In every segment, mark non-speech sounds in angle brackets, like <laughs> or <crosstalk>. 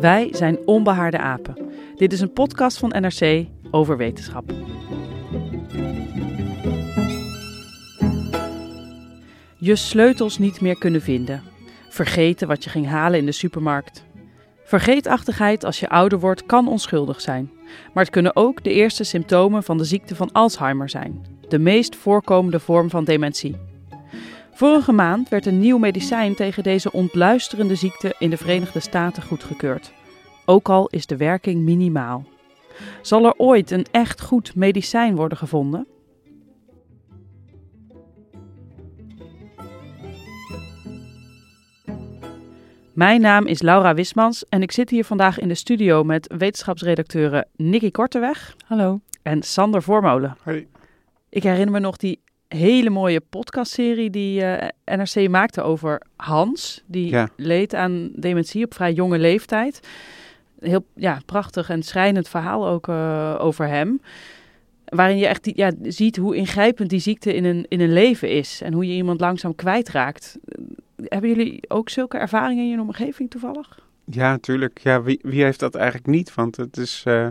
Wij zijn Onbehaarde Apen. Dit is een podcast van NRC over wetenschap. Je sleutels niet meer kunnen vinden. Vergeten wat je ging halen in de supermarkt. Vergeetachtigheid als je ouder wordt kan onschuldig zijn. Maar het kunnen ook de eerste symptomen van de ziekte van Alzheimer zijn. De meest voorkomende vorm van dementie. Vorige maand werd een nieuw medicijn tegen deze ontluisterende ziekte in de Verenigde Staten goedgekeurd. Ook al is de werking minimaal. Zal er ooit een echt goed medicijn worden gevonden? Mijn naam is Laura Wismans en ik zit hier vandaag in de studio met wetenschapsredacteuren Nicky Korteweg. Hallo. En Sander Voormolen. Hoi. Ik herinner me nog die hele mooie podcastserie die uh, NRC maakte over Hans. Die Ja. leed aan dementie op vrij jonge leeftijd. Heel ja, prachtig en schrijnend verhaal ook uh, over hem. Waarin je echt ja, ziet hoe ingrijpend die ziekte in een, in een leven is. En hoe je iemand langzaam kwijtraakt. Hebben jullie ook zulke ervaringen in je omgeving toevallig? Ja, natuurlijk. Ja, wie, wie heeft dat eigenlijk niet? Want het is, uh,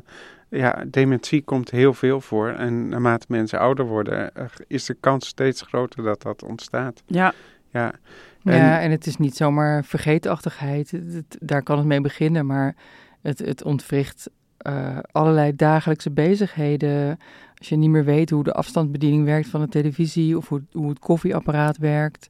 ja, dementie komt heel veel voor. En naarmate mensen ouder worden, uh, is de kans steeds groter dat dat ontstaat. Ja. Ja. En, ja, en het is niet zomaar vergeetachtigheid. Het, het, daar kan het mee beginnen, maar het, het ontwricht uh, allerlei dagelijkse bezigheden. Als je niet meer weet hoe de afstandsbediening werkt van de televisie of hoe, hoe het koffieapparaat werkt.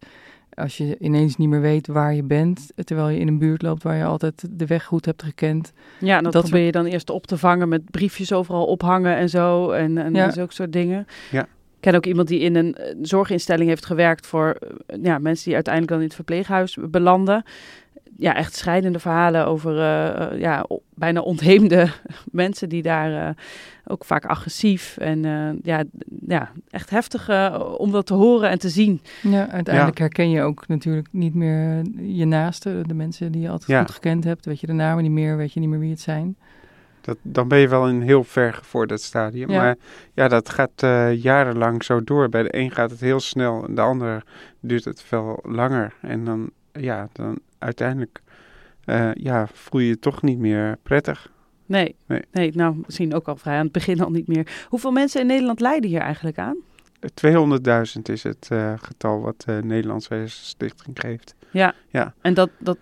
Als je ineens niet meer weet waar je bent, terwijl je in een buurt loopt waar je altijd de weg goed hebt gekend. Ja, dat, dat probeer je dan eerst op te vangen met briefjes overal ophangen en zo en, en ja. zulke soort dingen. Ja. Ik ken ook iemand die in een zorginstelling heeft gewerkt voor ja, mensen die uiteindelijk dan in het verpleeghuis belanden. Ja, echt schrijnende verhalen over uh, ja, bijna ontheemde <laughs> mensen die daar uh, ook vaak agressief en uh, ja, ja, echt heftig om dat te horen en te zien. Ja, uiteindelijk ja. herken je ook natuurlijk niet meer je naasten, de mensen die je altijd ja. goed gekend hebt. Weet je de namen niet meer, weet je niet meer wie het zijn. Dat, dan ben je wel in een heel ver gevorderd stadium. Ja. Maar ja, dat gaat uh, jarenlang zo door. Bij de een gaat het heel snel de ander duurt het veel langer. En dan, ja, dan uiteindelijk uh, ja, voel je je toch niet meer prettig. Nee, nee, nee. nou misschien ook al vrij aan het begin al niet meer. Hoeveel mensen in Nederland lijden hier eigenlijk aan? 200.000 is het uh, getal wat de Nederlandse Stichting geeft. Ja, ja. en dat, dat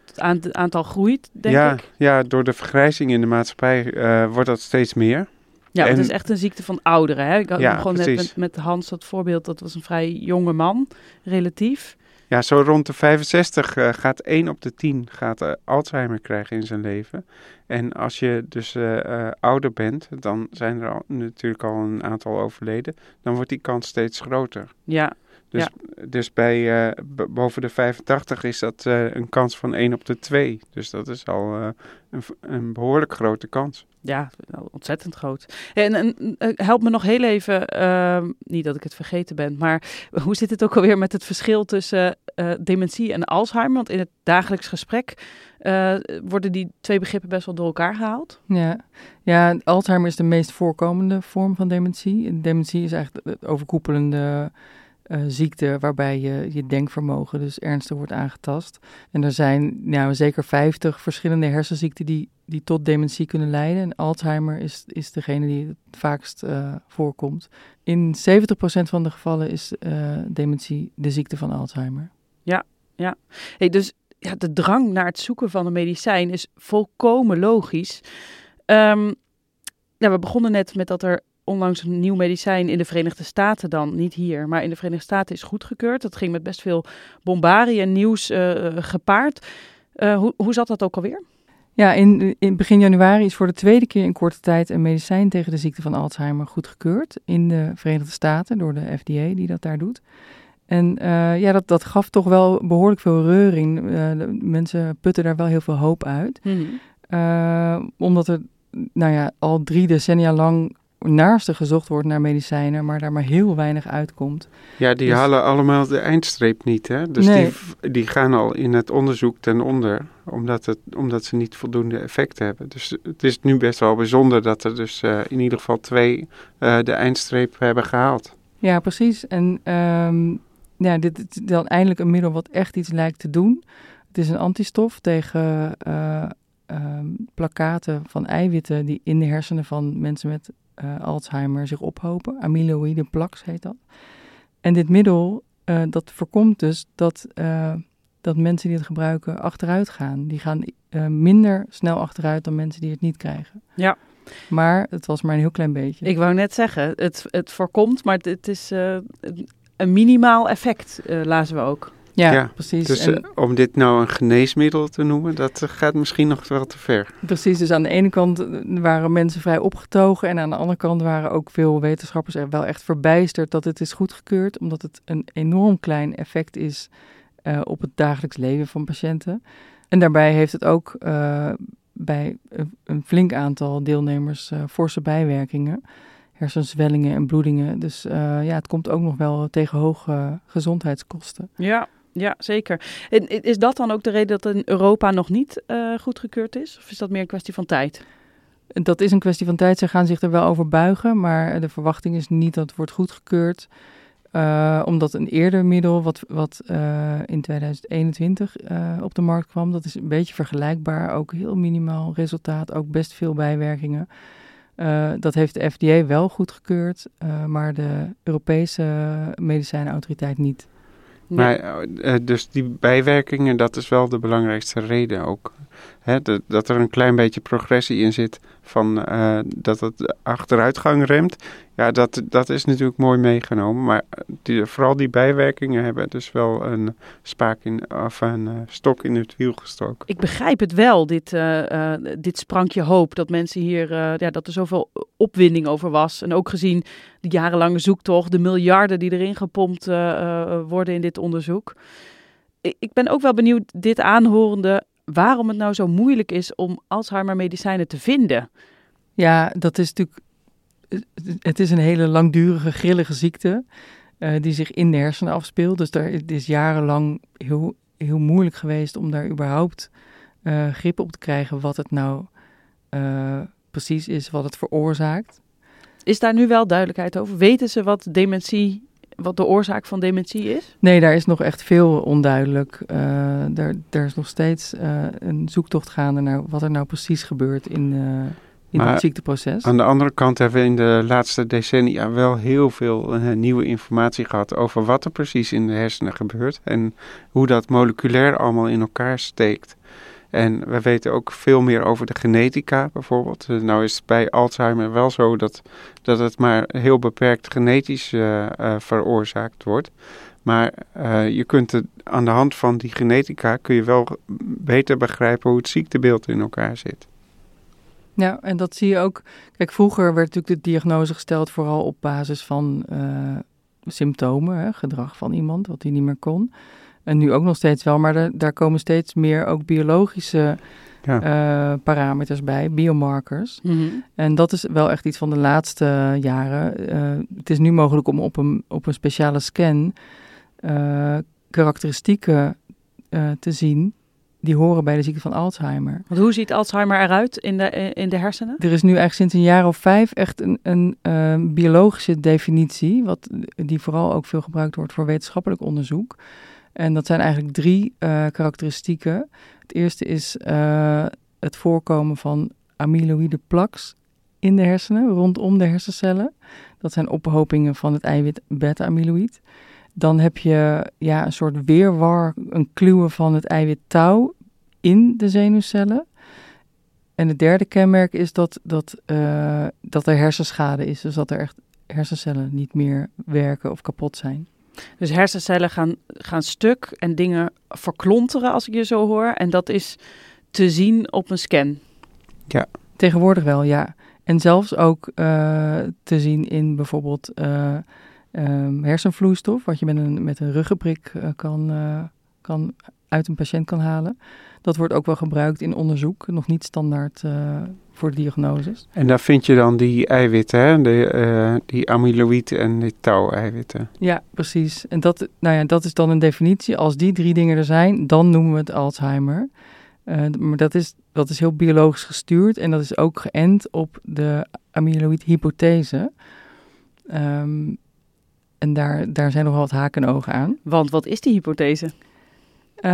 aantal groeit, denk ja, ik? Ja, door de vergrijzing in de maatschappij uh, wordt dat steeds meer. Ja, en, het is echt een ziekte van ouderen. Hè? Ik ja, begon net met, met Hans dat voorbeeld, dat was een vrij jonge man, relatief. Ja, zo rond de 65 uh, gaat 1 op de 10 gaat, uh, Alzheimer krijgen in zijn leven. En als je dus uh, ouder bent, dan zijn er al, natuurlijk al een aantal overleden. Dan wordt die kans steeds groter. Ja. Dus, ja. dus bij boven de 85 is dat een kans van 1 op de 2. Dus dat is al een, een behoorlijk grote kans. Ja, ontzettend groot. En, en help me nog heel even, uh, niet dat ik het vergeten ben, maar hoe zit het ook alweer met het verschil tussen uh, dementie en Alzheimer? Want in het dagelijks gesprek uh, worden die twee begrippen best wel door elkaar gehaald. Ja. ja, Alzheimer is de meest voorkomende vorm van dementie. Dementie is eigenlijk het overkoepelende uh, ziekte waarbij je, je denkvermogen dus ernstig wordt aangetast. En er zijn nou, zeker 50 verschillende hersenziekten die, die tot dementie kunnen leiden. En Alzheimer is, is degene die het vaakst uh, voorkomt. In 70% van de gevallen is uh, dementie de ziekte van Alzheimer. Ja, ja. Hey, dus ja, de drang naar het zoeken van een medicijn is volkomen logisch. Ehm, ja, we begonnen net met dat er onlangs een nieuw medicijn in de Verenigde Staten dan, niet hier, maar in de Verenigde Staten is goedgekeurd. Dat ging met best veel bombarie en nieuws uh, gepaard. Uh, hoe, hoe zat dat ook alweer? Ja, in, in begin januari is voor de tweede keer in korte tijd een medicijn tegen de ziekte van Alzheimer goedgekeurd in de Verenigde Staten door de FDA die dat daar doet. En uh, ja, dat, dat gaf toch wel behoorlijk veel reuring. Mensen putten daar wel heel veel hoop uit. Mm -hmm. uh, omdat er nou ja, al drie decennia lang naarste gezocht wordt naar medicijnen, maar daar maar heel weinig uitkomt. Ja, die dus... halen allemaal de eindstreep niet, hè? Dus nee. die, die gaan al in het onderzoek ten onder, omdat, het, omdat ze niet voldoende effect hebben. Dus het is nu best wel bijzonder dat er dus uh, in ieder geval twee uh, de eindstreep hebben gehaald. Ja, precies. En um, ja, dit is dan eindelijk een middel wat echt iets lijkt te doen. Het is een antistof tegen uh, plakaten van eiwitten die in de hersenen van mensen met uh, Alzheimer zich ophopen. Amyloïde plaques heet dat. En dit middel, uh, dat voorkomt dus dat, uh, dat mensen die het gebruiken achteruit gaan. Die gaan minder snel achteruit dan mensen die het niet krijgen. Ja. Maar het was maar een heel klein beetje. Ik wou net zeggen, het, het voorkomt, maar het is een minimaal effect, lazen we ook. Ja, ja, precies. Dus en, uh, om dit nou een geneesmiddel te noemen, dat uh, gaat misschien nog wel te ver. Precies, dus aan de ene kant waren mensen vrij opgetogen en aan de andere kant waren ook veel wetenschappers er wel echt verbijsterd dat het is goedgekeurd, omdat het een enorm klein effect is uh, op het dagelijks leven van patiënten. En daarbij heeft het ook bij een flink aantal deelnemers forse bijwerkingen hersenzwellingen en bloedingen. Dus uh, ja, het komt ook nog wel tegen hoge gezondheidskosten. Ja, ja, zeker. En is dat dan ook de reden dat in Europa nog niet uh, goedgekeurd is? Of is dat meer een kwestie van tijd? Dat is een kwestie van tijd. Ze gaan zich er wel over buigen, maar de verwachting is niet dat het wordt goedgekeurd. Uh, omdat een eerder middel, wat, wat uh, in 2021 op de markt kwam, dat is een beetje vergelijkbaar. Ook heel minimaal resultaat, ook best veel bijwerkingen. dat heeft de FDA wel goedgekeurd, maar de Europese medicijnenautoriteit niet. Maar uh, dus die bijwerkingen, dat is wel de belangrijkste reden ook. Hè, de, dat er een klein beetje progressie in zit van uh, dat het achteruitgang remt. Ja, dat, dat is natuurlijk mooi meegenomen. Maar die, vooral die bijwerkingen hebben dus wel een spaak in, of een uh, stok in het wiel gestoken. Ik begrijp het wel, dit, dit sprankje hoop. Dat mensen hier, ja, dat er zoveel opwinding over was. En ook gezien de jarenlange zoektocht, de miljarden die erin gepompt worden in dit onderzoek. Ik ben ook wel benieuwd, dit aanhorende, waarom het nou zo moeilijk is om Alzheimer medicijnen te vinden. Ja, dat is natuurlijk. Het is een hele langdurige, grillige ziekte. Uh, die zich in de hersenen afspeelt. Dus daar, het is jarenlang heel, heel moeilijk geweest om daar überhaupt uh, grip op te krijgen. wat het nou uh, precies is, wat het veroorzaakt. Is daar nu wel duidelijkheid over? Weten ze wat dementie wat de oorzaak van dementie is? Nee, daar is nog echt veel onduidelijk. Uh, daar, daar is nog steeds uh, een zoektocht gaande naar wat er nou precies gebeurt in, uh, in het ziekteproces. Aan de andere kant hebben we in de laatste decennia wel heel veel nieuwe informatie gehad over wat er precies in de hersenen gebeurt en hoe dat moleculair allemaal in elkaar steekt. En we weten ook veel meer over de genetica bijvoorbeeld. Nou is het bij Alzheimer wel zo dat, dat het maar heel beperkt genetisch uh, uh, veroorzaakt wordt. Maar je kunt het, aan de hand van die genetica kun je wel beter begrijpen hoe het ziektebeeld in elkaar zit. Ja, en dat zie je ook. Kijk, vroeger werd natuurlijk de diagnose gesteld vooral op basis van symptomen, hè, gedrag van iemand, wat hij niet meer kon. En nu ook nog steeds wel, maar de, daar komen steeds meer ook biologische ja. uh, parameters bij, biomarkers. Mm -hmm. En dat is wel echt iets van de laatste jaren. Uh, het is nu mogelijk om op een, op een speciale scan uh, karakteristieken te zien die horen bij de ziekte van Alzheimer. Want hoe ziet Alzheimer eruit in de, in de hersenen? Er is nu eigenlijk sinds een jaar of vijf echt een, een uh, biologische definitie, wat, die vooral ook veel gebruikt wordt voor wetenschappelijk onderzoek. En dat zijn eigenlijk drie uh, karakteristieken. Het eerste is uh, het voorkomen van amyloïde plaques in de hersenen, rondom de hersencellen. Dat zijn ophopingen van het eiwit beta-amyloïd. Dan heb je ja, een soort weerwar, een kluwen van het eiwit tau in de zenuwcellen. en het derde kenmerk is dat, dat, uh, dat er hersenschade is. Dus dat er echt hersencellen niet meer werken of kapot zijn. Dus hersencellen gaan, gaan stuk en dingen verklonteren, als ik je zo hoor. En dat is te zien op een scan. Ja. Tegenwoordig wel, ja. En zelfs ook uh, te zien in bijvoorbeeld uh, um, hersenvloeistof, wat je met een, met een ruggenprik uh, kan, kan, uit een patiënt kan halen. Dat wordt ook wel gebruikt in onderzoek, nog niet standaard voor diagnoses. En daar vind je dan die eiwitten, hè? De, die amyloïd en die tau-eiwitten. Ja, precies. En dat, nou ja, dat is dan een definitie. Als die drie dingen er zijn, dan noemen we het Alzheimer. Uh, maar dat is, dat is heel biologisch gestuurd en dat is ook geënt op de amyloïd-hypothese. Um, en daar, daar zijn nogal wat haken en ogen aan. Want wat is die hypothese? Uh,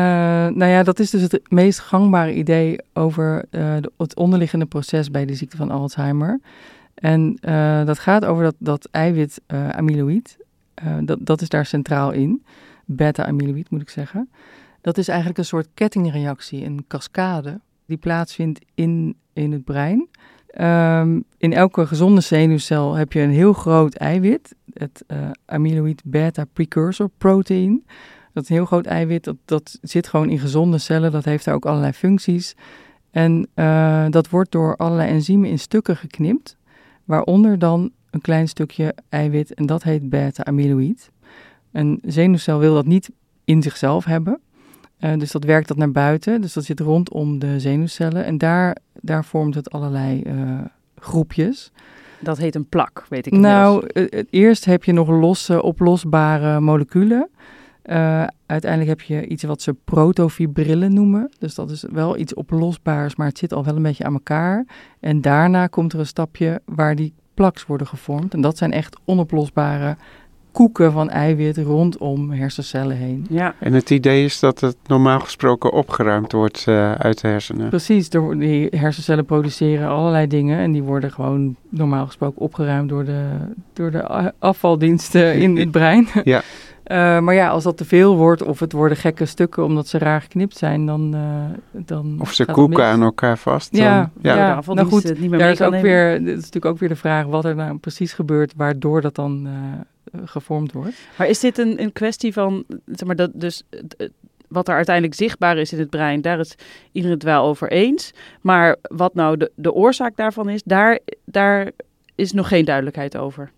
nou ja, dat is dus het meest gangbare idee over de, het onderliggende proces bij de ziekte van Alzheimer. En uh, dat gaat over dat, dat eiwit amyloïd, dat, dat is daar centraal in. Beta-amyloïd moet ik zeggen. Dat is eigenlijk een soort kettingreactie, een cascade, die plaatsvindt in, in het brein. Um, in elke gezonde zenuwcel heb je een heel groot eiwit, het amyloid beta precursor protein. Dat heel groot eiwit, dat, dat zit gewoon in gezonde cellen, dat heeft daar ook allerlei functies. En uh, dat wordt door allerlei enzymen in stukken geknipt, waaronder dan een klein stukje eiwit en dat heet beta-amyloïd. Een zenuwcel wil dat niet in zichzelf hebben, uh, dus dat werkt dat naar buiten. Dus dat zit rondom de zenuwcellen. En daar, daar vormt het allerlei uh, groepjes. Dat heet een plak, weet ik Nou, uh, eerst heb je nog losse, oplosbare moleculen. Uiteindelijk heb je iets wat ze protofibrillen noemen. Dus dat is wel iets oplosbaars, maar het zit al wel een beetje aan elkaar. En daarna komt er een stapje waar die plaks worden gevormd. En dat zijn echt onoplosbare koeken van eiwit rondom hersencellen heen. Ja. En het idee is dat het normaal gesproken opgeruimd wordt uh, uit de hersenen. Precies, die hersencellen produceren allerlei dingen en die worden gewoon normaal gesproken opgeruimd door de, door de afvaldiensten in het brein. Ja. <laughs> Uh, maar ja, als dat te veel wordt of het worden gekke stukken omdat ze raar geknipt zijn, dan. Uh, dan of ze koeken aan elkaar vast. Ja, dan, ja. ja. nou goed, niet meer daar is ook weer, het is natuurlijk ook weer de vraag wat er nou precies gebeurt, waardoor dat dan uh, gevormd wordt. Maar is dit een, een kwestie van, zeg maar, dat dus wat er uiteindelijk zichtbaar is in het brein, daar is iedereen het wel over eens. Maar wat nou de, de oorzaak daarvan is, daar, daar is nog geen duidelijkheid over.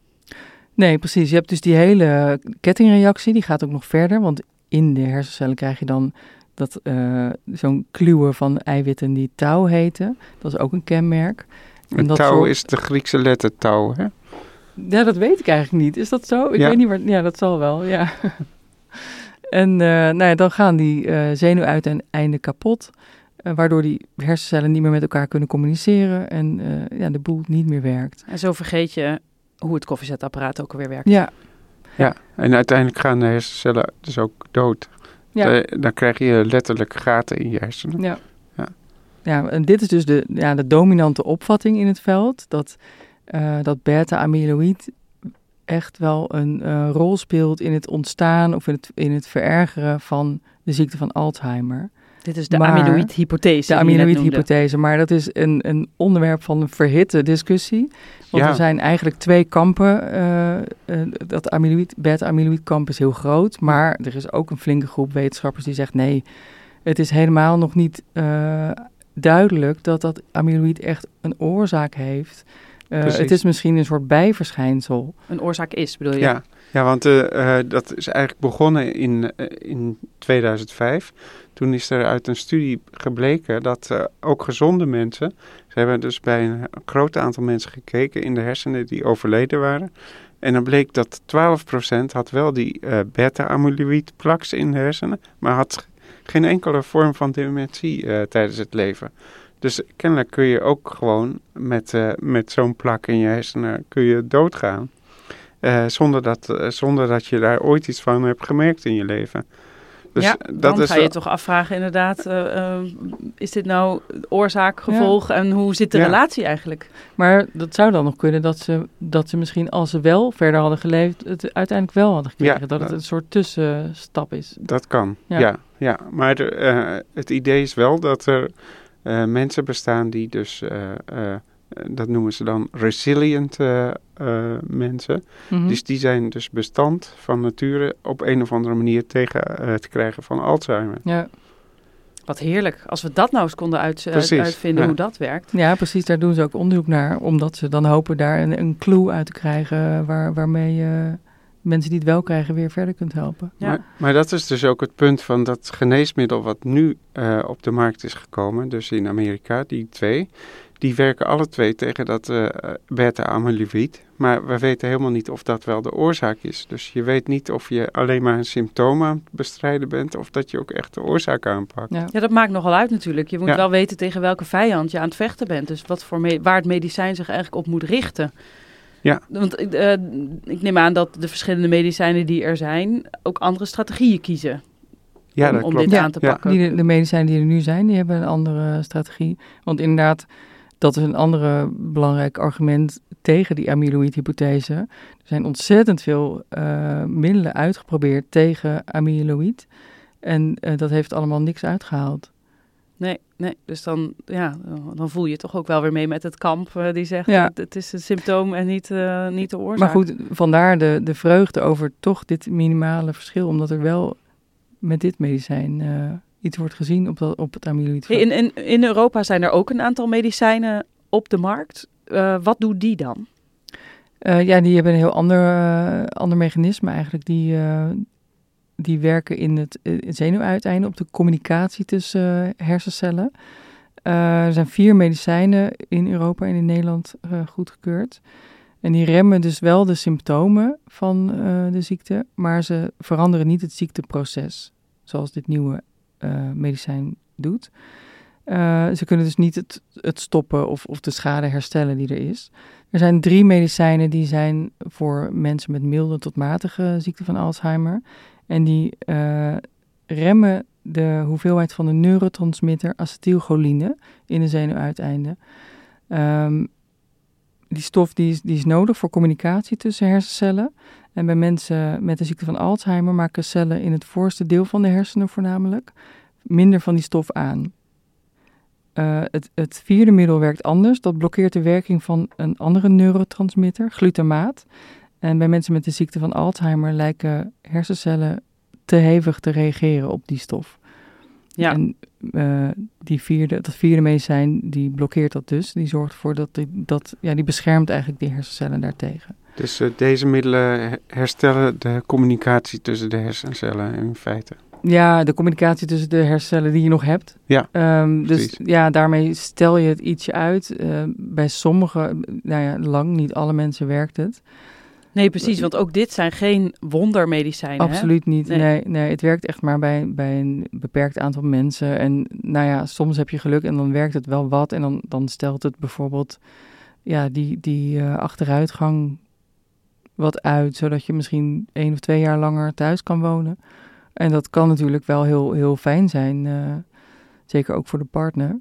Nee, precies. Je hebt dus die hele kettingreactie, die gaat ook nog verder. Want in de hersencellen krijg je dan dat, uh, zo'n kluwen van eiwitten die tau heten. Dat is ook een kenmerk. En, en tau is de Griekse letter tau, hè? Ja, dat weet ik eigenlijk niet. Is dat zo? Ik ja. weet niet waar... Ja, dat zal wel, ja. <laughs> en uh, nou ja, dan gaan die uh, zenuwuiteinden kapot. waardoor die hersencellen niet meer met elkaar kunnen communiceren. En ja, de boel niet meer werkt. En zo vergeet je hoe het koffiezetapparaat ook alweer werkt. Ja. Ja, en uiteindelijk gaan de hersencellen dus ook dood. Ja. dan krijg je letterlijk gaten in je hersenen. Ja. ja. Ja, en dit is dus de, ja, de dominante opvatting in het veld. Dat, uh, dat beta-amyloïd echt wel een uh, rol speelt in het ontstaan of in het, in het verergeren van de ziekte van Alzheimer. Dit is de amyloïd-hypothese. De amyloïd-hypothese, maar dat is een, een onderwerp van een verhitte discussie. Want er zijn eigenlijk twee kampen. Uh, uh, dat amyloïd, beta-amyloïd-kamp is heel groot, maar er is ook een flinke groep wetenschappers die zegt nee, het is helemaal nog niet uh, duidelijk dat dat amyloïd echt een oorzaak heeft. Het is misschien een soort bijverschijnsel. Een oorzaak is, bedoel je? Ja, ja want dat is eigenlijk begonnen in, in 2005 toen is er uit een studie gebleken dat uh, ook gezonde mensen, ze hebben dus bij een groot aantal mensen gekeken in de hersenen die overleden waren. En dan bleek dat 12% had wel die uh, beta-amyloïd plaks in de hersenen, maar had geen enkele vorm van dementie uh, tijdens het leven. Dus kennelijk kun je ook gewoon met, met zo'n plak in je hersenen kun je doodgaan. zonder, dat, zonder dat je daar ooit iets van hebt gemerkt in je leven. Dus ja, dat dan ga je toch afvragen inderdaad, uh, uh, is dit nou oorzaak, gevolg en hoe zit de relatie eigenlijk? Maar dat zou dan nog kunnen dat ze, dat ze misschien als ze wel verder hadden geleefd, het uiteindelijk wel hadden gekregen. dat het een soort tussenstap is. Dat kan, ja. Ja, maar uh, het idee is wel dat er mensen bestaan die dus, dat noemen ze dan resilient mensen. Mhm. Dus die zijn dus bestand van nature op een of andere manier tegen te krijgen van Alzheimer. Ja. Wat heerlijk. Als we dat nou eens konden uit, Precies, uitvinden ja. hoe dat werkt. ja, precies. Daar doen ze ook onderzoek naar. Omdat ze dan hopen daar een, een clue uit te krijgen waar, waarmee je mensen die het wel krijgen weer verder kunt helpen. Ja. Maar, maar dat is dus ook het punt van dat geneesmiddel wat nu eh, op de markt is gekomen, dus in Amerika, die twee, die werken alle twee tegen dat eh beta-amyloïd. Maar we weten helemaal niet of dat wel de oorzaak is. Dus je weet niet of je alleen maar een symptoom aan het bestrijden bent of dat je ook echt de oorzaak aanpakt. Ja. Ja, dat maakt nogal uit natuurlijk. Je moet Ja. wel weten tegen welke vijand je aan het vechten bent. Dus wat voor waar het medicijn zich eigenlijk op moet richten. Ja. Want eh, ik neem aan dat de verschillende medicijnen die er zijn ook andere strategieën kiezen Ja, om, dat om klopt. dit Ja. aan te Ja. pakken. Die, de, de medicijnen die er nu zijn, die hebben een andere strategie. Want inderdaad, dat is een andere belangrijk argument tegen die amyloïd-hypothese. Er zijn ontzettend veel eh, middelen uitgeprobeerd tegen amyloïd. En eh, dat heeft allemaal niks uitgehaald. Nee, nee. Dus dan, ja, dan voel je toch ook wel weer mee met het kamp eh, die zegt Ja. het, het is een symptoom en niet, eh, niet de oorzaak. Maar goed, vandaar de, de vreugde over toch dit minimale verschil. Omdat er wel met dit medicijn eh, iets wordt gezien op, dat, op het amyloïd. In, in, in Europa zijn er ook een aantal medicijnen op de markt. Wat doet die dan? Ja, die hebben een heel ander, ander mechanisme eigenlijk. Die, die werken in het, eh, het zenuwuiteinde op de communicatie tussen eh, hersencellen. Eh, er zijn vier medicijnen in Europa en in Nederland eh, goedgekeurd. En die remmen dus wel de symptomen van de ziekte, maar ze veranderen niet het ziekteproces, zoals dit nieuwe medicijn doet. Ze kunnen dus niet het, het stoppen of, of de schade herstellen die er is. Er zijn drie medicijnen die zijn voor mensen met milde tot matige ziekte van Alzheimer. En die eh, remmen de hoeveelheid van de neurotransmitter acetylcholine in de zenuwuiteinde. Ehm, die stof die is, die is nodig voor communicatie tussen hersencellen. En bij mensen met de ziekte van Alzheimer maken cellen in het voorste deel van de hersenen voornamelijk minder van die stof aan. Eh, het, het vierde middel werkt anders. Dat blokkeert de werking van een andere neurotransmitter, glutamaat. En bij mensen met de ziekte van Alzheimer lijken hersencellen te hevig te reageren op die stof. Ja. En eh, die vierde, dat vierde medicijn, die blokkeert dat dus. Die zorgt ervoor dat, die, dat ja, die beschermt eigenlijk die hersencellen daartegen. Dus eh, deze middelen her- herstellen de communicatie tussen de hersencellen in feite. Ja, de communicatie tussen de hersencellen die je nog hebt. Ja, Ehm, dus precies. ja, daarmee stel je het ietsje uit. Eh, bij sommige, nou ja, lang, niet alle mensen werkt het. Nee, precies. Want ook dit zijn geen wondermedicijnen. hè? Absoluut niet. Nee. Nee. Nee, het werkt echt maar bij, bij een beperkt aantal mensen. En nou ja, soms heb je geluk en dan werkt het wel wat. En dan, dan stelt het bijvoorbeeld ja, die, die eh, achteruitgang wat uit. Zodat je misschien één of twee jaar langer thuis kan wonen. En dat kan natuurlijk wel heel, heel fijn zijn. eh, zeker ook voor de partner.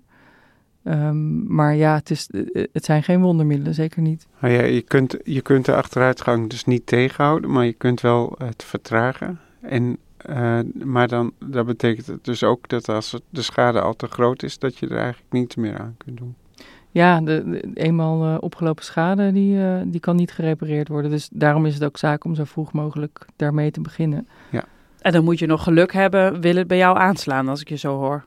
Ehm, maar ja, het, is, eh, het zijn geen wondermiddelen, zeker niet. Nou ja, je, kunt, je kunt de achteruitgang dus niet tegenhouden, maar je kunt wel het vertragen. En, eh, maar dan, dat betekent het dus ook dat als de schade al te groot is, dat je er eigenlijk niets meer aan kunt doen. Ja, de, de- eenmaal eh, opgelopen schade, die, eh, die kan niet gerepareerd worden. Dus daarom is het ook zaak om zo vroeg mogelijk daarmee te beginnen. En dan moet je nog geluk hebben, wil het bij jou aanslaan, als ik je zo hoor.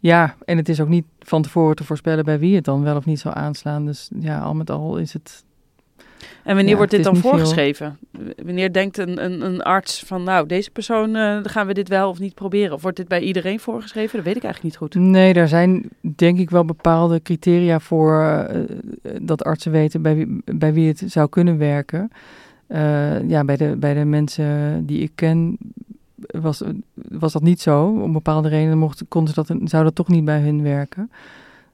Ja, en het is ook niet van tevoren te voorspellen bij wie het dan wel of niet zal aanslaan. Dus ja, al met al is het... En wanneer Ja, wordt dit dan veel. voorgeschreven? Wanneer denkt een, een, een arts van, nou, deze persoon, eh, dan gaan we dit wel of niet proberen? Of wordt dit bij iedereen voorgeschreven? Dat weet ik eigenlijk niet goed. Nee, daar zijn denk ik wel bepaalde criteria voor eh, dat artsen weten bij wie, bij wie het zou kunnen werken. Eh, ja, bij de, bij de mensen die ik ken was, was dat niet zo. Om bepaalde redenen mocht, konden ze dat, zou dat toch niet bij hun werken.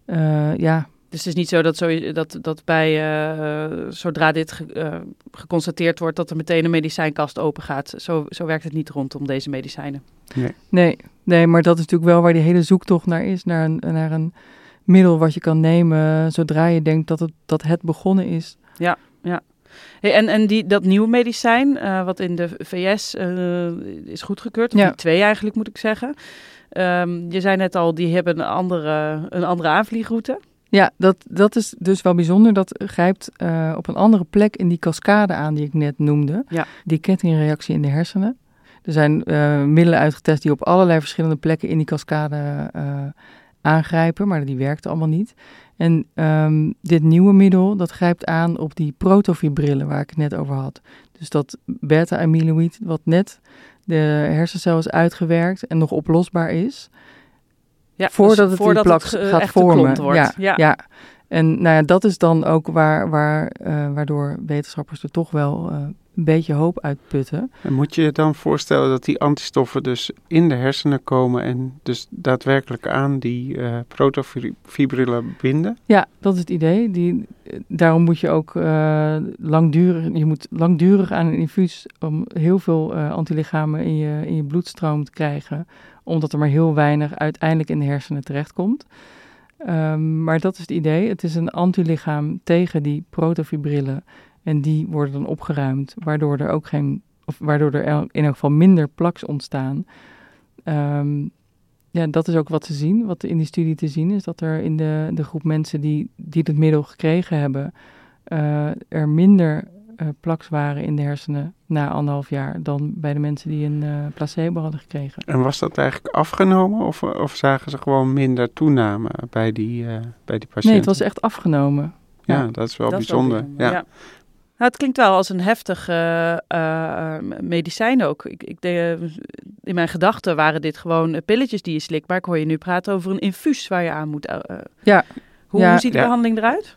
Eh, ja, Dus het is niet zo dat, zo, dat, dat bij, eh, zodra dit ge- eh, geconstateerd wordt, dat er meteen een medicijnkast open gaat. Zo, zo werkt het niet rondom deze medicijnen. Nee, nee, maar dat is natuurlijk wel waar die hele zoektocht naar is. Naar een, naar een middel wat je kan nemen zodra je denkt dat het, dat het begonnen is. Hey, en en die, dat nieuwe medicijn, eh, wat in de VS eh, is goedgekeurd, of Ja. die twee eigenlijk moet ik zeggen. Ehm, je zei net al, die hebben een andere, een andere aanvliegroute. Ja, dat, dat is dus wel bijzonder. Dat grijpt uh, op een andere plek in die cascade aan die ik net noemde. Ja. Die kettingreactie in de hersenen. Er zijn uh, middelen uitgetest die op allerlei verschillende plekken in die cascade uh, aangrijpen, maar die werkte allemaal niet. En um, dit nieuwe middel, dat grijpt aan op die protofibrillen waar ik het net over had. Dus dat beta-amyloïd, wat net de hersencel is uitgewerkt en nog oplosbaar is. Ja, voordat dus het voordat die plak het, uh, gaat vormen. wordt. Ja, Ja. ja. En nou ja, dat is dan ook waar, waar, uh, waardoor wetenschappers er toch wel uh, een beetje hoop uitputten. En moet je je dan voorstellen dat die antistoffen dus in de hersenen komen en dus daadwerkelijk aan die uh, protofibrillen binden? Ja, dat is het idee. Die, daarom moet je ook uh, langdurig, je moet langdurig aan een infuus om heel veel uh, antilichamen in je, in je bloedstroom te krijgen, omdat er maar heel weinig uiteindelijk in de hersenen terechtkomt. Um, maar dat is het idee. Het is een antilichaam tegen die protofibrillen. En die worden dan opgeruimd, waardoor er ook geen, of waardoor er in elk geval minder plaks ontstaan. Um, ja, dat is ook wat te zien. Wat in die studie te zien is dat er in de, de groep mensen die, die het middel gekregen hebben, uh, er minder uh, plaks waren in de hersenen na anderhalf jaar dan bij de mensen die een uh, placebo hadden gekregen. En was dat eigenlijk afgenomen of, of zagen ze gewoon minder toename bij die, bij die patiënten? Nee, het was echt afgenomen. Ja, ja dat is wel dat bijzonder. Is wel bijzonder. ja. ja. Nou, het klinkt wel als een heftig uh, uh, medicijn ook. Ik, ik de, in mijn gedachten waren dit gewoon pilletjes die je slikt. Maar ik hoor je nu praten over een infuus waar je aan moet. Ja. Hoe, ja. hoe ziet de Ja. behandeling eruit?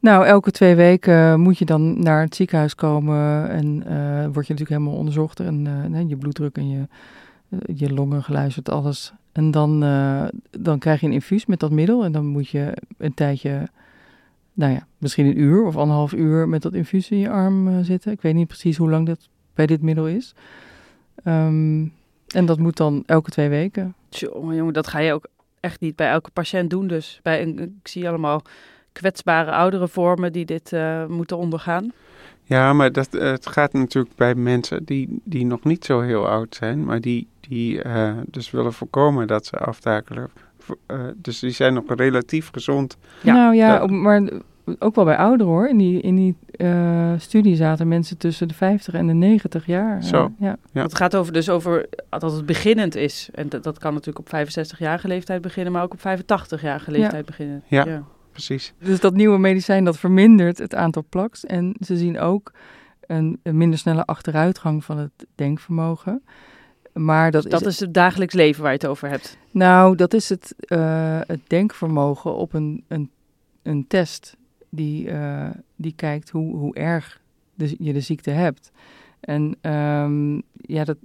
Nou, elke twee weken moet je dan naar het ziekenhuis komen en word je natuurlijk helemaal onderzocht en je bloeddruk en je, je longen geluisterd, alles. En dan, dan krijg je een infuus met dat middel en dan moet je een tijdje, nou ja, misschien een uur of anderhalf uur met dat infuus in je arm uh, zitten. Ik weet niet precies hoe lang dat bij dit middel is. Um, en dat moet dan elke twee weken. Tjonge, jongen, dat ga je ook echt niet bij elke patiënt doen. Dus bij een, ik zie allemaal kwetsbare oudere vormen die dit uh, moeten ondergaan. Ja, maar dat, uh, het gaat natuurlijk bij mensen die, die nog niet zo heel oud zijn, maar die, die uh, dus willen voorkomen dat ze aftakelen. Uh, dus die zijn nog relatief gezond. Ja. Nou ja, maar ook wel bij ouderen hoor. In die, in die studie zaten mensen tussen de 50 en de 90 jaar. Zo. ja. Ja. Het gaat over dus over dat het beginnend is. En dat, dat kan natuurlijk op 65-jarige leeftijd beginnen, maar ook op 85-jarige leeftijd Ja. beginnen. Ja. ja precies. Dus dat nieuwe medicijn dat vermindert het aantal plaks. En ze zien ook een, een minder snelle achteruitgang van het denkvermogen. Maar dat, dus dat is, is het dagelijks leven waar je het over hebt. Nou, dat is het, uh, het denkvermogen op een, een, een test die, uh, die kijkt hoe, hoe erg je de ziekte hebt. En um, ja, dat,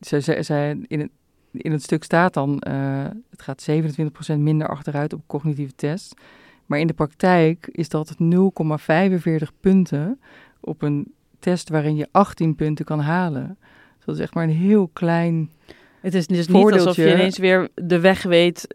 zij, zij, zij in, het, in het stuk staat dan, uh, het gaat 27% minder achteruit op cognitieve test. Maar in de praktijk is dat 0,45 punten op een test waarin je 18 punten kan halen. Dus dat is echt maar een heel klein. Het is dus niet alsof je ineens weer de weg weet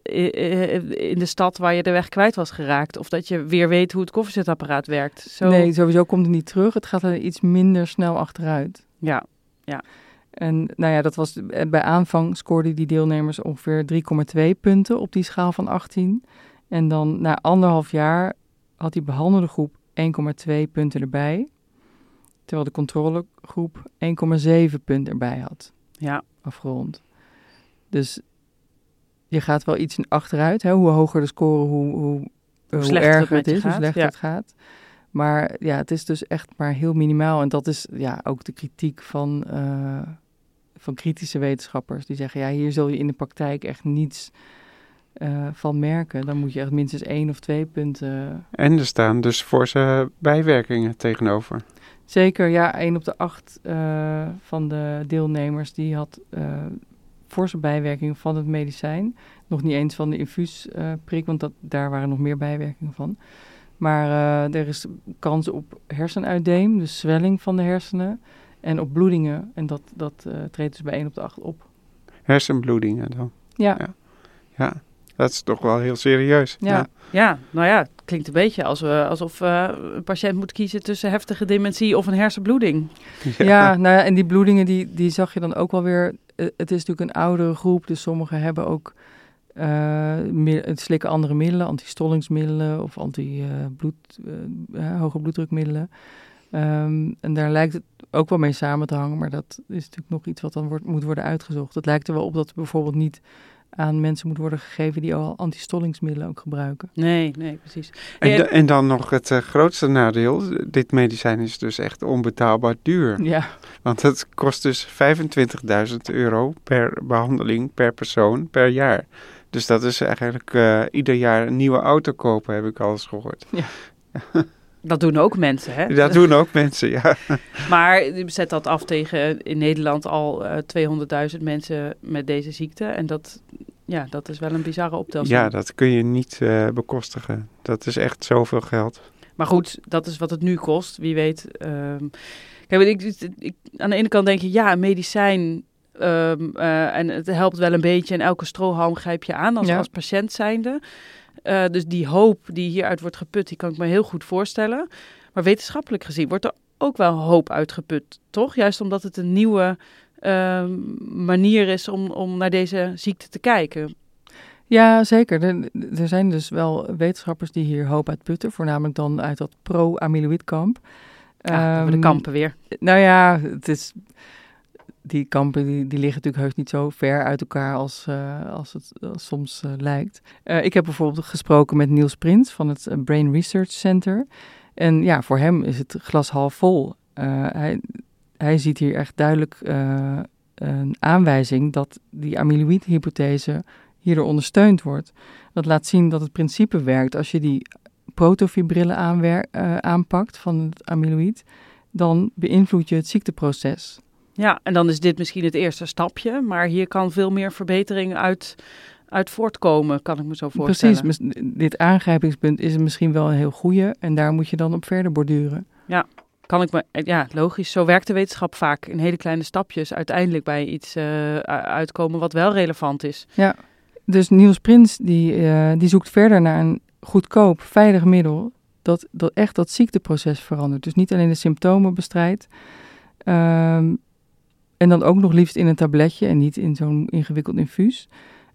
in de stad waar je de weg kwijt was geraakt. Of dat je weer weet hoe het koffiezetapparaat werkt. Zo... Nee, sowieso komt het niet terug. Het gaat er iets minder snel achteruit. Ja, ja. En nou ja, dat was bij aanvang scoorden die deelnemers ongeveer 3,2 punten op die schaal van 18. En dan na anderhalf jaar had die behandelde groep 1,2 punten erbij. Terwijl de controlegroep 1,7 punten erbij had. Ja. Afgerond. Dus je gaat wel iets in achteruit. Hè? Hoe hoger de score, hoe, hoe, hoe, hoe erger het, het is, hoe slechter ja. het gaat. Maar ja, het is dus echt maar heel minimaal. En dat is ja, ook de kritiek van, uh, van kritische wetenschappers. Die zeggen, ja, hier zul je in de praktijk echt niets uh, van merken. Dan moet je echt minstens één of twee punten... En er staan dus forse bijwerkingen tegenover. Zeker, ja. één op de acht uh, van de deelnemers die had forse bijwerkingen van het medicijn. Nog niet eens van de infuusprik, want dat, daar waren nog meer bijwerkingen van. Maar uh, er is kans op hersenuitdeem, dus zwelling van de hersenen. En op bloedingen. En dat, dat uh, treedt dus bij 1 op de 8 op. Hersenbloedingen dan? Ja. ja. Ja, dat is toch wel heel serieus. Ja, ja. ja nou ja, het klinkt een beetje als we, alsof uh, een patiënt moet kiezen tussen heftige dementie of een hersenbloeding. Ja, ja nou ja, en die bloedingen die, die zag je dan ook wel weer het is natuurlijk een oudere groep, dus sommigen hebben ook uh, het slikken andere middelen, antistollingsmiddelen of anti-bloed, uh, hoge bloeddrukmiddelen. Um, en daar lijkt het ook wel mee samen te hangen, maar dat is natuurlijk nog iets wat dan wordt, moet worden uitgezocht. Het lijkt er wel op dat bijvoorbeeld niet aan mensen moet worden gegeven die al antistollingsmiddelen ook gebruiken. Nee, nee, precies. En, en dan nog het uh, grootste nadeel, dit medicijn is dus echt onbetaalbaar duur. Ja. Want het kost dus 25.000 euro per behandeling, per persoon, per jaar. Dus dat is eigenlijk uh, ieder jaar een nieuwe auto kopen, heb ik al eens gehoord. Ja. <laughs> Dat doen ook mensen, hè? Dat doen ook mensen, ja. <laughs> Maar zet dat af tegen in Nederland al uh, 200.000 mensen met deze ziekte. En dat, ja, dat is wel een bizarre optelsom. Ja, dat kun je niet uh, bekostigen. Dat is echt zoveel geld. Maar goed, dat is wat het nu kost. Wie weet. Uh, kijk, ik, ik, aan de ene kant denk je, ja, een medicijn Um, uh, en het helpt wel een beetje en elke strohalm grijp je aan als, ja. als patiënt zijnde. Uh, dus die hoop die hieruit wordt geput, die kan ik me heel goed voorstellen. Maar wetenschappelijk gezien wordt er ook wel hoop uitgeput, toch? Juist omdat het een nieuwe uh, manier is om, om naar deze ziekte te kijken. Ja, zeker. Er, er zijn dus wel wetenschappers die hier hoop uit putten, voornamelijk dan uit dat pro-amyloïdkamp. Ja, um, de kampen weer. Nou ja, het is die kampen die, liggen natuurlijk heus niet zo ver uit elkaar als, uh, als het als soms uh, lijkt. Ik heb bijvoorbeeld gesproken met Niels Prins van het Brain Research Center. En ja, voor hem is het glas half vol. hij, hij ziet hier echt duidelijk een aanwijzing dat die amyloïd-hypothese hierdoor ondersteund wordt. Dat laat zien dat het principe werkt. Als je die protofibrillen aanpakt van het amyloïd, dan beïnvloed je het ziekteproces. Ja, en dan is dit misschien het eerste stapje, maar hier kan veel meer verbetering uit, uit voortkomen, kan ik me zo voorstellen. Precies, dit aangrijpingspunt is misschien wel een heel goede en daar moet je dan op verder borduren. Ja, kan ik me, ja, logisch. Zo werkt de wetenschap vaak in hele kleine stapjes uiteindelijk bij iets uh, uitkomen wat wel relevant is. Ja, dus Niels Prins die, uh, die zoekt verder naar een goedkoop, veilig middel dat, dat echt dat ziekteproces verandert. Dus niet alleen de symptomen bestrijdt, um, en dan ook nog liefst in een tabletje en niet in zo'n ingewikkeld infuus.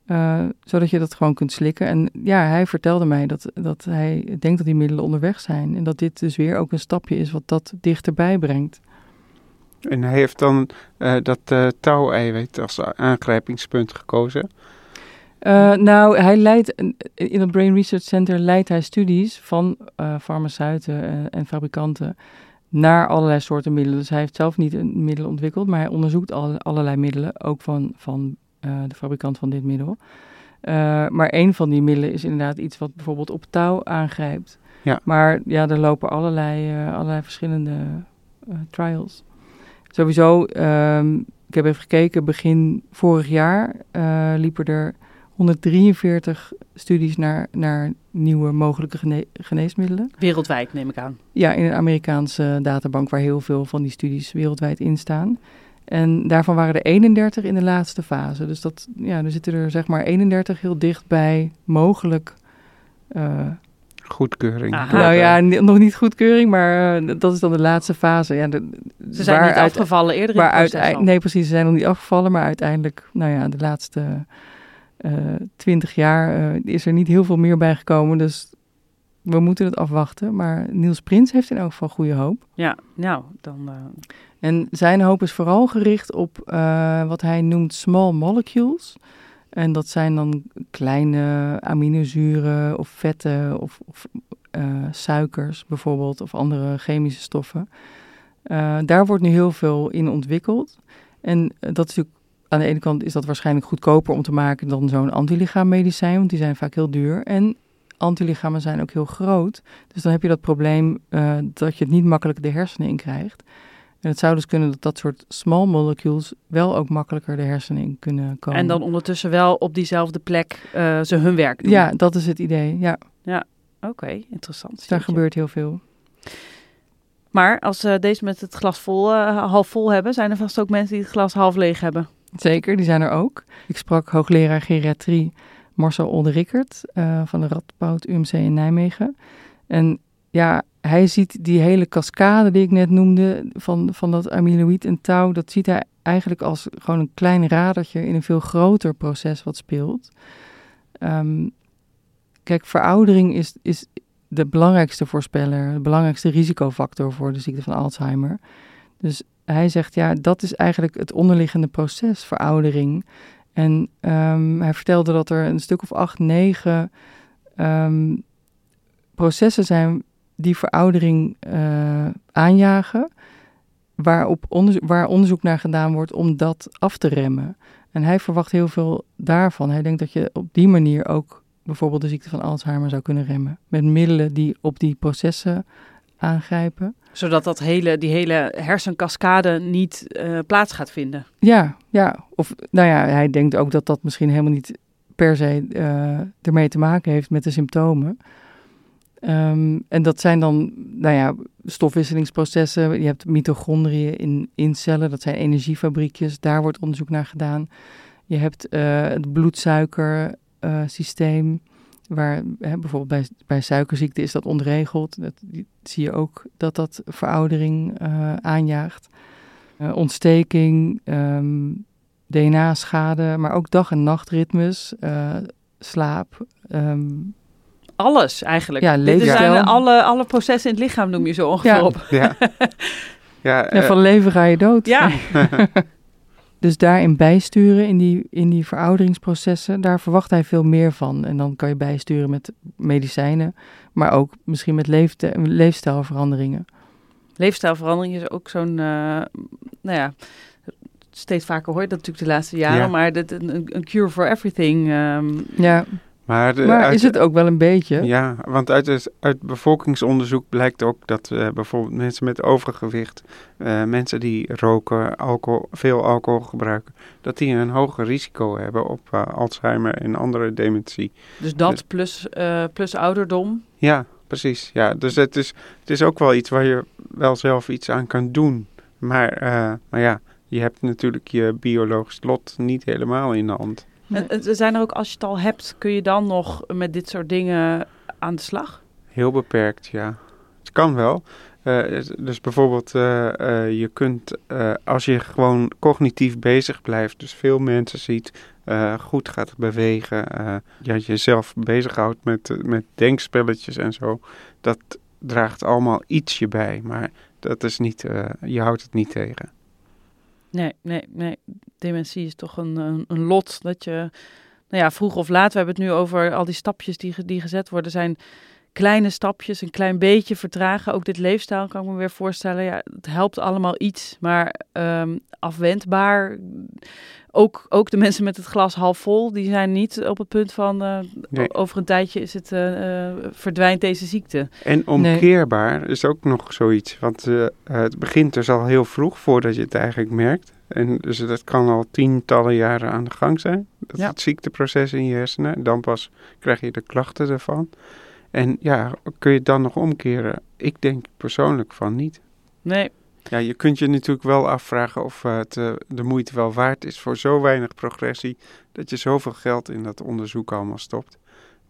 Uh, zodat je dat gewoon kunt slikken. En ja, hij vertelde mij dat, dat hij denkt dat die middelen onderweg zijn. En dat dit dus weer ook een stapje is wat dat dichterbij brengt. En hij heeft dan uh, dat uh, touw-eiwit als aangrijpingspunt gekozen? nou, hij leidt in het Brain Research Center leidt hij studies van farmaceuten en fabrikanten naar allerlei soorten middelen. Dus hij heeft zelf niet een middel ontwikkeld, maar hij onderzoekt alle, allerlei middelen, ook van, van uh, de fabrikant van dit middel. Uh, maar een van die middelen is inderdaad iets wat bijvoorbeeld op touw aangrijpt. Ja. Maar ja, er lopen allerlei, uh, allerlei verschillende trials. Sowieso, um, ik heb even gekeken, begin vorig jaar liepen er 143 studies naar, naar nieuwe mogelijke gene geneesmiddelen. Wereldwijd neem ik aan. Ja, in een Amerikaanse databank waar heel veel van die studies wereldwijd in staan. En daarvan waren er 31 in de laatste fase. Dus dat, ja, er zitten er zeg maar 31 heel dicht bij mogelijk. Uh, goedkeuring. Aha. Nou ja, nog niet goedkeuring, maar uh, dat is dan de laatste fase. Ja, de, ze zijn niet afgevallen eerder in het proces Nee, precies, ze zijn nog niet afgevallen, maar uiteindelijk, nou ja, de laatste uh, twintig jaar uh, is er niet heel veel meer bij gekomen. Dus we moeten het afwachten. Maar Niels Prins heeft in elk geval goede hoop. Ja, nou, dan... Uh... En zijn hoop is vooral gericht op wat hij noemt small molecules. En dat zijn dan kleine aminozuren of vetten of, of suikers bijvoorbeeld... of andere chemische stoffen. daar wordt nu heel veel in ontwikkeld. En dat is natuurlijk aan de ene kant is dat waarschijnlijk goedkoper om te maken dan zo'n antilichaammedicijn, want die zijn vaak heel duur. En antilichamen zijn ook heel groot. Dus dan heb je dat probleem uh, dat je het niet makkelijk de hersenen in krijgt. En het zou dus kunnen dat dat soort small molecules wel ook makkelijker de hersenen in kunnen komen. En dan ondertussen wel op diezelfde plek uh, ze hun werk doen. Ja, dat is het idee, ja. Ja, oké, okay, interessant. Dus daar gebeurt heel veel. Maar als uh, deze met het glas vol, half vol hebben, zijn er vast ook mensen die het glas half leeg hebben. Zeker, die zijn er ook. Ik sprak hoogleraar geriatrie Marcel Olderickert uh, van de Radboud UMC in Nijmegen. En ja, hij ziet die hele cascade die ik net noemde van, van dat amyloïd en touw, dat ziet hij eigenlijk als gewoon een klein radertje in een veel groter proces wat speelt. Ehm, kijk, veroudering is, is de belangrijkste voorspeller, de belangrijkste risicofactor voor de ziekte van Alzheimer. Dus hij zegt, ja, dat is eigenlijk het onderliggende proces, veroudering. En ehm, hij vertelde dat er een stuk of acht, negen ehm, processen zijn die veroudering uh, aanjagen, waarop onderzoek, waar onderzoek naar gedaan wordt om dat af te remmen. En hij verwacht heel veel daarvan. Hij denkt dat je op die manier ook bijvoorbeeld de ziekte van Alzheimer zou kunnen remmen. Met middelen die op die processen aangrijpen. Zodat dat hele, die hele hersencascade niet uh, plaats gaat vinden. Ja, ja. Of nou ja, hij denkt ook dat dat misschien helemaal niet per se uh, ermee te maken heeft met de symptomen. Um, en dat zijn dan, nou ja, stofwisselingsprocessen. Je hebt mitochondriën in, in cellen, dat zijn energiefabriekjes. Daar wordt onderzoek naar gedaan. Je hebt uh, het bloedsuikersysteem, waar hè, bijvoorbeeld bij, bij suikerziekte is dat ontregeld. Dat zie je ook dat dat veroudering uh, aanjaagt. Uh, ontsteking, um, DNA-schade, maar ook dag- en nachtritmes, slaap. Um, alles eigenlijk. Ja, Dit zijn alle, alle processen in het lichaam noem je zo ongeveer ja. op. Ja. <laughs> ja, ja, van leven ga je dood. Ja. <laughs> <laughs> dus daarin bijsturen, in die, in die verouderingsprocessen, daar verwacht hij veel meer van. En dan kan je bijsturen met medicijnen, maar ook misschien met leefte, leefstijlveranderingen. Leefstijlverandering is ook zo'n, uh, nou ja, steeds vaker hoor je dat natuurlijk de laatste jaren, Ja. maar dat, een, een cure for everything. ehm, Ja, Maar, de- maar uit- is het ook wel een beetje? Ja, want uit, het- uit bevolkingsonderzoek blijkt ook dat eh, bijvoorbeeld mensen met overgewicht, eh, mensen die roken, alcohol, veel alcohol gebruiken, dat die een hoger risico hebben op eh, Alzheimer en andere dementie. dus dat Dus- plus, eh, plus ouderdom. Ja, precies. Ja, dus het is, het is ook wel iets waar je wel zelf iets aan kan doen. Maar, eh, maar ja, je hebt natuurlijk je biologisch lot niet helemaal in de hand. Nee. En, zijn er ook, als je het al hebt, kun je dan nog met dit soort dingen aan de slag? Heel beperkt, ja. Het kan wel. Eh, dus bijvoorbeeld, eh, eh, je kunt, eh, als je gewoon cognitief bezig blijft, dus veel mensen ziet, eh, goed gaat bewegen, eh, ja, jezelf bezighoudt met, met denkspelletjes en zo, dat draagt allemaal ietsje bij. Maar dat is niet, eh, je houdt het niet tegen. Nee, nee, nee. Dementie is toch een, een, lot dat je, nou ja, vroeg of laat, we hebben het nu over al die stapjes die, die gezet worden, zijn kleine stapjes, een klein beetje vertragen. Ook dit leefstijl kan ik me weer voorstellen. Ja, het helpt allemaal iets, maar ehm, afwendbaar. Ook, ook de mensen met het glas half vol, die zijn niet op het punt van eh, Nee. over een tijdje is het, eh, eh, verdwijnt deze ziekte. En omkeerbaar is ook nog zoiets. Want het begint dus al heel vroeg voordat je het eigenlijk merkt. En dus dat kan al tientallen jaren aan de gang zijn. Dat Ja. het ziekteproces in je hersenen. Dan pas krijg je de klachten ervan. En ja, kun je het dan nog omkeren? Ik denk persoonlijk van niet. Nee, Ja, je kunt je natuurlijk wel afvragen of eh, het eh, de moeite wel waard is voor zo weinig progressie. Dat je zoveel geld in dat onderzoek allemaal stopt.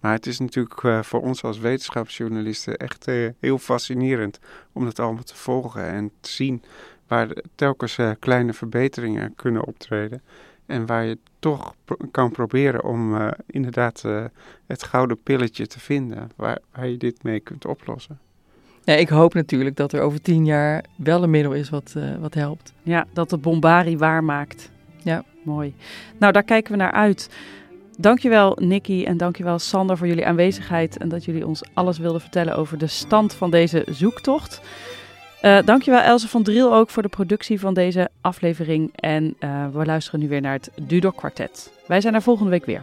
Maar het is natuurlijk eh, voor ons als wetenschapsjournalisten echt heel fascinerend om dat allemaal te volgen en te zien waar telkens kleine verbeteringen kunnen optreden. En waar je toch kan proberen om inderdaad het gouden pilletje te vinden waar, waar je dit mee kunt oplossen. Ja, ik hoop natuurlijk dat er over tien jaar wel een middel is wat, eh, wat helpt. Ja, dat de bombari waarmaakt. Ja. Mooi. Nou, daar kijken we naar uit. Dankjewel Nicky en dankjewel Sander voor jullie aanwezigheid en dat jullie ons alles wilden vertellen over de stand van deze zoektocht. Eh dankjewel Else van Driel ook voor de productie van deze aflevering. En eh, we luisteren nu weer naar het Dudok Quartet. Wij zijn er volgende week weer.